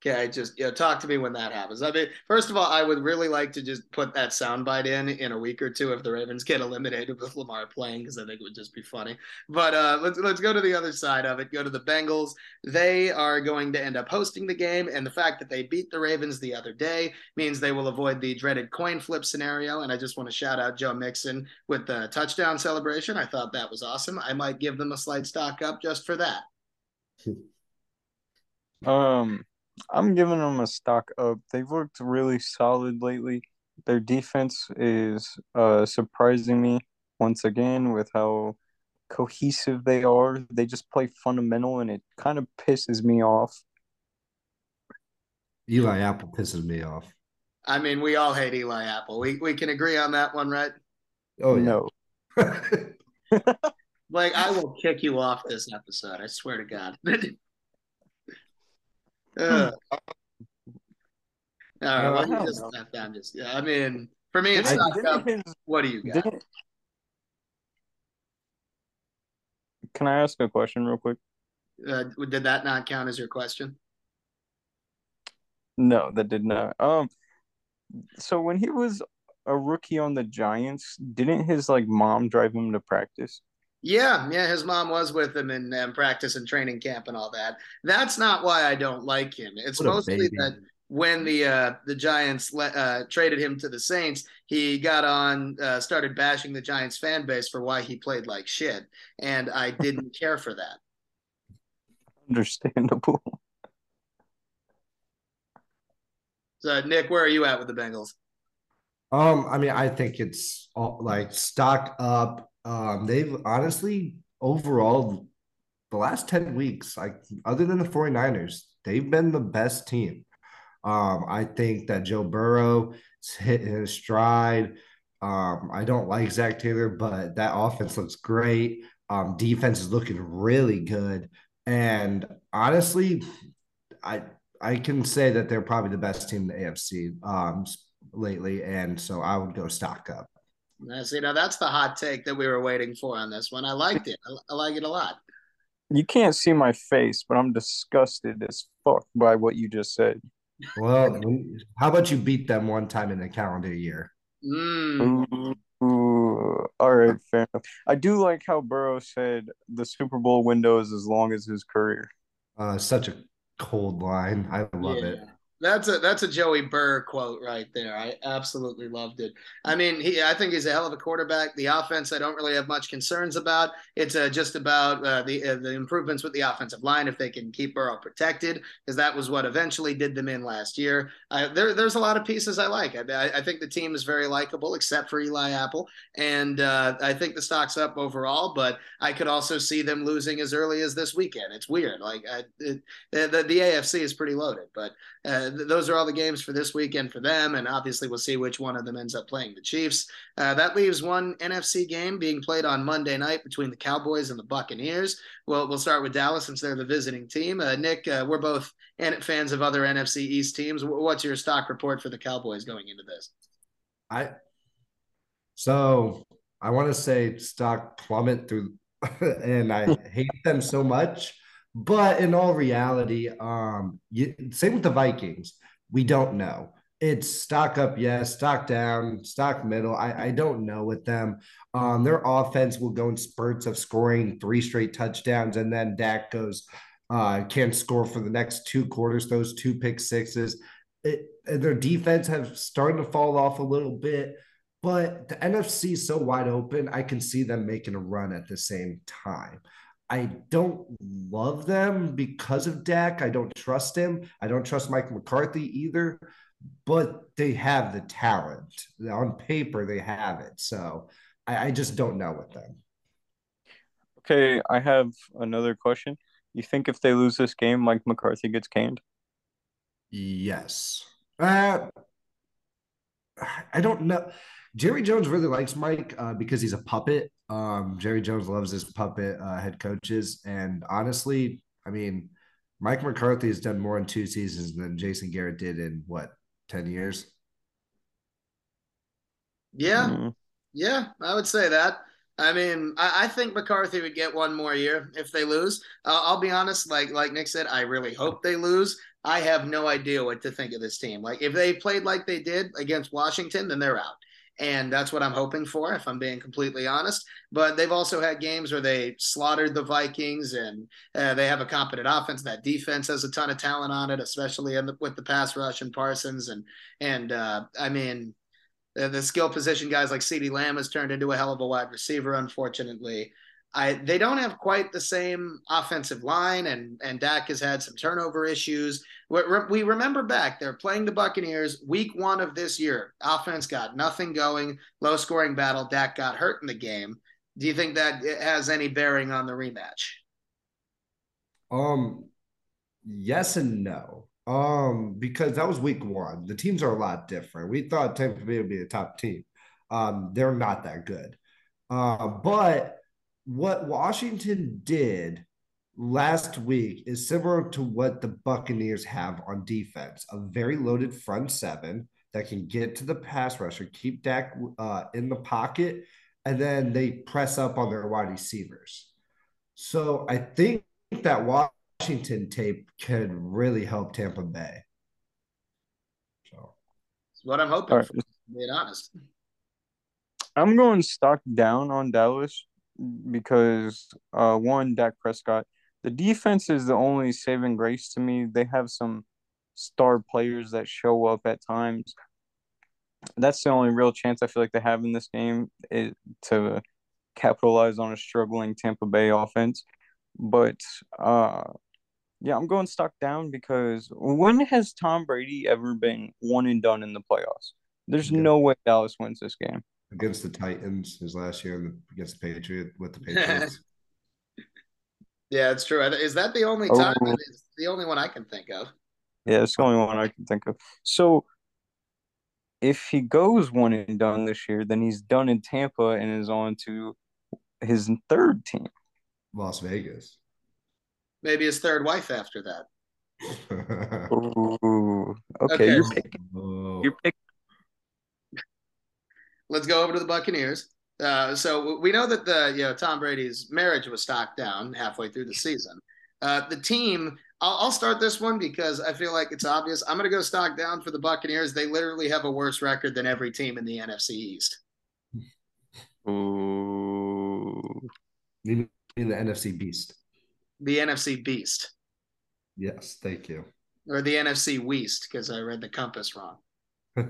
Okay, just you know, talk to me when that happens. I mean, first of all, I would really like to just put that soundbite in in a week or two if the Ravens get eliminated with Lamar playing, because I think it would just be funny. But uh, let's let's go to the other side of it. Go to the Bengals. They are going to end up hosting the game, and the fact that they beat the Ravens the other day means they will avoid the dreaded coin flip scenario. And I just want to shout out Joe Mixon with the touchdown celebration. I thought that was awesome. I might give them a slight stock up just for that. *laughs* Um I'm giving them a stock up. They've looked really solid lately. Their defense is uh, surprising me once again with how cohesive they are. They just play fundamental, and it kind of pisses me off. Eli Apple pisses me off. I mean, we all hate Eli Apple. We we can agree on that one, right? Oh no. *laughs* like I will kick you off this episode. I swear to God. *laughs* Uh, all right, well, just step down. Just yeah, I mean, for me, it's not. Up. What do you got? Can I ask a question real quick? Uh, did that not count as your question? No, that did not. Um, so when he was a rookie on the Giants, didn't his like mom drive him to practice? Yeah, yeah, his mom was with him in um, practice and training camp and all that. That's not why I don't like him. It's mostly that when the uh, the Giants le- uh, traded him to the Saints, he got on, uh, started bashing the Giants fan base for why he played like shit, and I didn't *laughs* care for that. Understandable. So, Nick, where are you at with the Bengals? Um, I mean, I think it's all, like stock up um, they've honestly overall the last 10 weeks, like other than the 49ers, they've been the best team. Um, I think that Joe Burrow hit his stride. Um, I don't like Zac Taylor, but that offense looks great. Um, defense is looking really good. And honestly, I I can say that they're probably the best team in the AFC um, lately. And so I would go stock up. That's, you know, that's the hot take that we were waiting for on this one. I liked it. I, I like it a lot. You can't see my face, but I'm disgusted as fuck by what you just said. Well, how about you beat them one time in the calendar year? Mm. Ooh, ooh, all right, fair enough. I do like how Burrow said the Super Bowl window is as long as his career. Uh, such a cold line. I love yeah. it. That's a that's a Joey Burr quote right there. I absolutely loved it. I mean, he I think he's a hell of a quarterback. The offense I don't really have much concerns about. It's uh, just about uh, the uh, the improvements with the offensive line if they can keep Burrow protected because that was what eventually did them in last year. there there's a lot of pieces I like. I, I think the team is very likable except for Eli Apple, and uh, I think the stock's up overall. But I could also see them losing as early as this weekend. It's weird. Like I, it, the, the the AFC is pretty loaded, but uh, those are all the games for this weekend for them, and obviously we'll see which one of them ends up playing the Chiefs. Uh, that leaves one NFC game being played on Monday night between the Cowboys and the Buccaneers. Well, we'll start with Dallas since they're the visiting team. Uh, Nick, uh, we're both fans of other NFC East teams. What's your stock report for the Cowboys going into this? I so I want to say stock plummet through, *laughs* and I hate them so much but in all reality, um, you, same with the Vikings. We don't know. It's stock up, yes, stock down, stock middle. I, I don't know with them. Um, their offense will go in spurts of scoring three straight touchdowns, and then Dak goes uh, can't score for the next two quarters. Those two pick sixes. It, their defense have started to fall off a little bit, but the NFC is so wide open. I can see them making a run at the same time. I don't love them because of Dak. I don't trust him. I don't trust Mike McCarthy either, but they have the talent. On paper, they have it. So I, I just don't know with them. Okay, I have another question. You think if they lose this game, Mike McCarthy gets canned? Yes. Uh, I don't know. Jerry Jones really likes Mike uh, because he's a puppet. Um, Jerry Jones loves his puppet uh, head coaches, and honestly, I mean, Mike McCarthy has done more in two seasons than Jason Garrett did in what ten years. Yeah, mm-hmm. yeah, I would say that. I mean, I, I, think McCarthy would get one more year if they lose. Uh, I'll be honest, like like Nick said, I really hope they lose. I have no idea what to think of this team. Like if they played like they did against Washington, then they're out and that's what I'm hoping for, if I'm being completely honest. But they've also had games where they slaughtered the Vikings, and uh, they have a competent offense. That defense has a ton of talent on it, especially the, with the pass rush and Parsons, and and uh, I mean. The, the skill position guys like CeeDee Lamb has turned into a hell of a wide receiver, unfortunately. I they don't have quite the same offensive line, and and Dak has had some turnover issues. We, we remember back they're playing the Buccaneers week one of this year. Offense got nothing going, low scoring battle. Dak got hurt in the game. Do you think that has any bearing on the rematch? Um, yes and no. Um, because that was week one. The teams are a lot different. We thought Tampa Bay would be a top team. Um, they're not that good. Uh, but what Washington did last week is similar to what the Buccaneers have on defense a very loaded front seven that can get to the pass rusher, keep Dak uh, in the pocket, and then they press up on their wide receivers. So I think that Washington tape could really help Tampa Bay. So that's what I'm hoping right. for, being honest. I'm going stock down on Dallas because uh, one, Dak Prescott, the defense is the only saving grace to me. They have some star players that show up at times. That's the only real chance I feel like they have in this game is to capitalize on a struggling Tampa Bay offense. But uh, yeah, I'm going stock down because when has Tom Brady ever been one and done in the playoffs? There's no way Dallas wins this game against the Titans his last year against the Patriot with the *laughs* Patriots. yeah, it's true. Is that the only oh. time? Oh. It's the only one I can think of. Yeah, it's the only one I can think of. So if he goes one and done this year, then he's done in Tampa and is on to his third team. Las Vegas. Maybe his third wife after that. Ooh, okay, okay. you're oh. picking. Oh. You're picking let's go over to the Buccaneers. Uh, so we know that the you know Tom Brady's marriage was stocked down halfway through the season. Uh, the team, I'll, I'll, start this one because I feel like it's obvious. I'm going to go stock down for the Buccaneers. They literally have a worse record than every team in the NFC East. Ooh. In the NFC Beast. The NFC Beast. Yes, thank you. Or the NFC West, because I read the compass wrong. *laughs*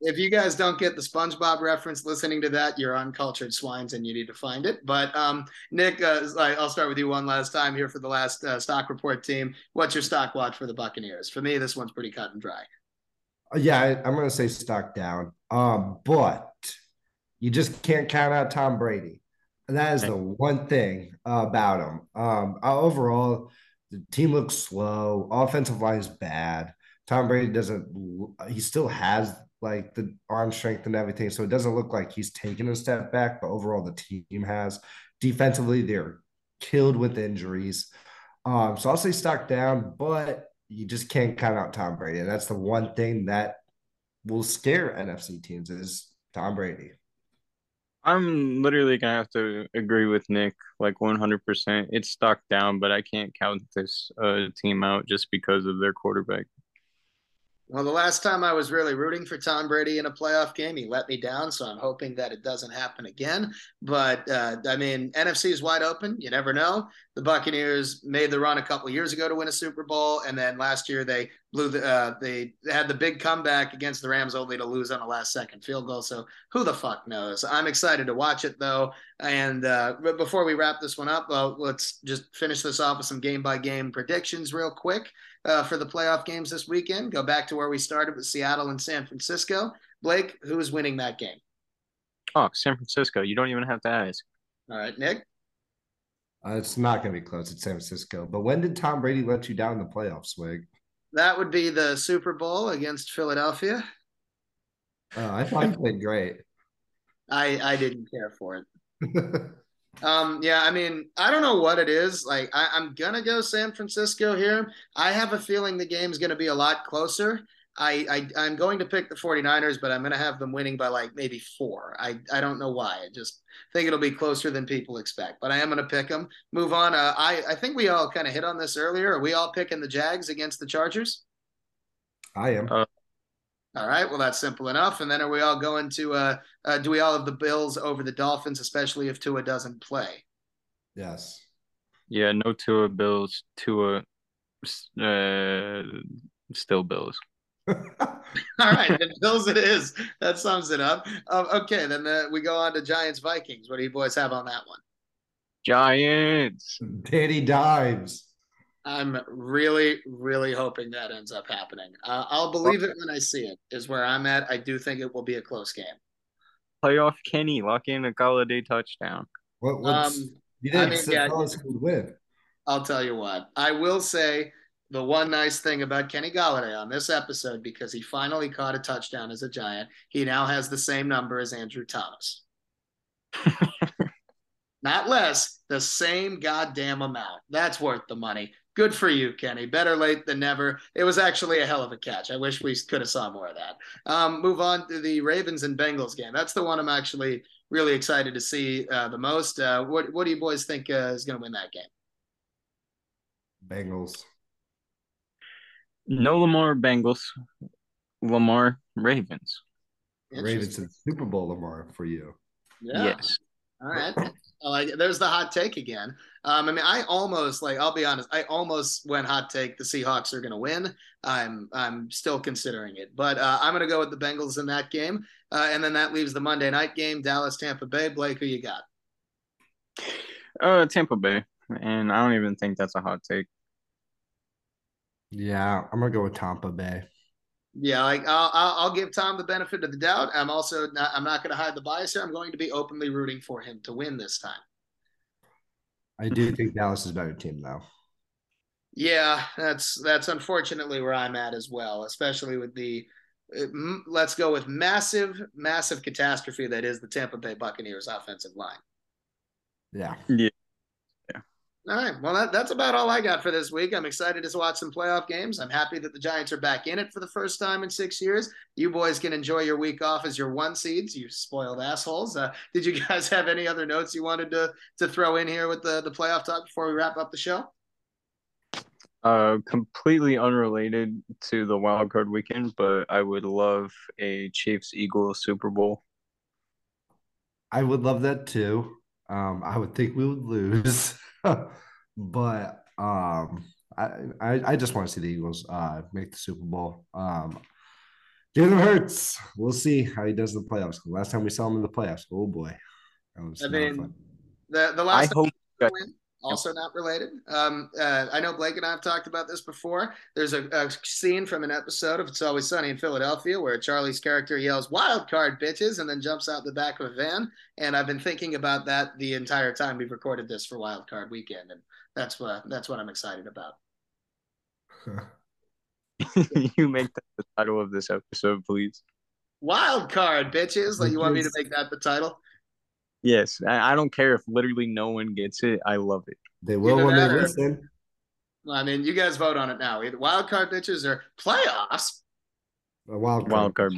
if you guys don't get the SpongeBob reference listening to that, you're uncultured swines and you need to find it. But um, Nick, uh, I'll start with you one last time here for the last uh, stock report team. What's your stock watch for the Buccaneers? For me, this one's pretty cut and dry. Uh, yeah, I, am going to say stock down. Um, but you just can't count out Tom Brady. And that is the one thing about him. Um, overall, the team looks slow. Offensive line is bad. Tom Brady doesn't. He still has like the arm strength and everything. So it doesn't look like he's taken a step back, but overall the team has. Defensively, they're killed with injuries. Um, so I'll say stock down, but you just can't count out Tom Brady. And that's the one thing that will scare NFC teams is Tom Brady. I'm literally gonna have to agree with Nick, like 100%. It's stock down, but I can't count this uh, team out just because of their quarterback. Well, the last time I was really rooting for Tom Brady in a playoff game, he let me down. So I'm hoping that it doesn't happen again. But uh, I mean, NFC is wide open. You never know. The Buccaneers made the run a couple years ago to win a Super Bowl, and then last year they blew the uh, they had the big comeback against the Rams, only to lose on a last second field goal. So who the fuck knows? I'm excited to watch it though. And uh, before we wrap this one up, let's just finish this off with some game by game predictions real quick uh, for the playoff games this weekend. Go back to where we started with Seattle and San Francisco. Blake, who is winning that game? Oh, San Francisco. You don't even have to ask. All right, Nick. Uh, it's not going to be close. It's San Francisco. But when did Tom Brady let you down in the playoffs, Swig? That would be the Super Bowl against Philadelphia. Uh, I thought he played great. *laughs* I I didn't care for it. *laughs* Um, yeah, I mean, I don't know what it is. Like, I, am gonna go San Francisco here. I have a feeling the game's gonna be a lot closer. I, I am going to pick the 49ers, but I'm gonna have them winning by like maybe four. I I don't know why. I just think it'll be closer than people expect. But I am gonna pick them. Move on. Uh, I I think we all kind of hit on this earlier. Are we all picking the Jags against the Chargers? I am. Uh, all right. Well, that's simple enough. And then are we all going to? Uh, uh, do we all have the Bills over the Dolphins, especially if Tua doesn't play? Yes. Yeah. No Tua Bills. Tua, uh, still Bills. *laughs* all right, then Bills it is. That sums it up. Um, okay, then the, we go on to Giants Vikings. What do you boys have on that one? Giants. Danny Dimes. I'm really, really hoping that ends up happening. Uh, I'll believe it when I see it. Is where I'm at. I do think it will be a close game. Playoff Kenny, lock in a Golladay touchdown. What? What's, um, you think I mean, yeah, would win? I'll tell you what. I will say the one nice thing about Kenny Golladay on this episode because he finally caught a touchdown as a Giant. He now has the same number as Andrew Thomas. *laughs* Not less, the same goddamn amount. That's worth the money good for you, Kenny. Better late than never. It was actually a hell of a catch. I wish we could have saw more of that. Um, move on to the Ravens and Bengals game. That's the one I'm actually really excited to see uh, the most. Uh, what What do you boys think uh, is going to win that game? Bengals. No Lamar Bengals. Lamar Ravens. Ravens and Super Bowl Lamar for you. Yeah. Yes. All right. Like there's the hot take again. Um, I mean, I almost like I'll be honest, I almost went hot take the Seahawks are going to win. I'm I'm still considering it, but uh, I'm going to go with the Bengals in that game, uh, and then that leaves the Monday night game, Dallas Tampa Bay. Blake, who you got? Uh, Tampa Bay, and I don't even think that's a hot take. Yeah, I'm gonna go with Tampa Bay. Yeah, like I'll, I'll give Tom the benefit of the doubt. I'm also not, I'm not going to hide the bias here. I'm going to be openly rooting for him to win this time. I do think Dallas is a better team though. Yeah, that's that's unfortunately where I'm at as well, especially with the let's go with massive massive catastrophe that is the Tampa Bay Buccaneers offensive line. Yeah. Yeah. All right. Well, that, that's about all I got for this week. I'm excited to watch some playoff games. I'm happy that the Giants are back in it for the first time in six years. You boys can enjoy your week off as your one seeds, you spoiled assholes. Uh, did you *laughs* guys have any other notes you wanted to to throw in here with the, the playoff talk before we wrap up the show? Uh, completely unrelated to the wild card weekend, but I would love a Chiefs Eagles Super Bowl. I would love that too. Um, I would think we would lose. *laughs* *laughs* but um, I, I, I just want to see the Eagles uh, make the Super Bowl. Um, Jalen Hurts, we'll see how he does in the playoffs. Last time we saw him in the playoffs, oh boy, I mean, the the last I hope win, also not related. Um, uh, I know Blake and I have talked about this before. There's a, a, scene from an episode of It's Always Sunny in Philadelphia where Charlie's character yells "Wild card, bitches!" and then jumps out the back of a van. And I've been thinking about that the entire time we've recorded this for Wild Card Weekend, and that's what that's what I'm excited about. *laughs* you make that the title of this episode, please. Wild card, bitches. Like you want me to make that the title? Yes, I, I don't care if literally no one gets it. I love it. They will Either when they or, listen. I mean, you guys vote on it now. Either wild card bitches or playoffs. A wild card. Wild card.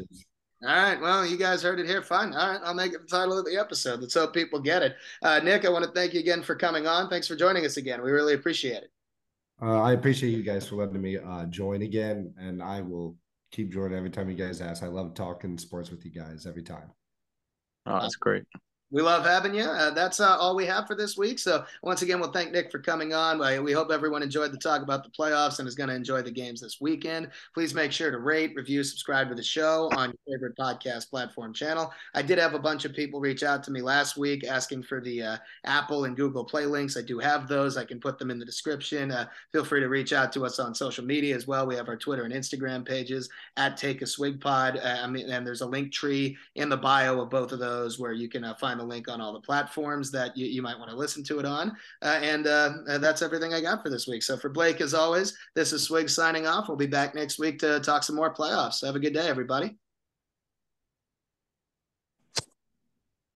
All right. Well, you guys heard it here. Fine. All right. I'll make it the title of the episode. Let's hope people get it. Uh, Nick, I want to thank you again for coming on. Thanks for joining us again. We really appreciate it. Uh, I appreciate you guys for letting me uh, join again, and I will keep joining every time you guys ask. I love talking sports with you guys every time. Oh, that's great. We love having you. Uh, that's uh, all we have for this week. So once again, we'll thank Nick for coming on. We hope everyone enjoyed the talk about the playoffs and is going to enjoy the games this weekend. Please make sure to rate, review, subscribe to the show on your favorite podcast platform channel. I did have a bunch of people reach out to me last week asking for the uh, Apple and Google Play links. I do have those. I can put them in the description. Uh, feel free to reach out to us on social media as well. We have our Twitter and Instagram pages at Take a Swig Pod. Uh, I mean, and there's a Linktree in the bio of both of those where you can uh, find the link on all the platforms that you, you might want to listen to it on. Uh, and uh, that's everything I got for this week. So for Blake, as always, this is Swig signing off. We'll be back next week to talk some more playoffs. Have a good day, everybody.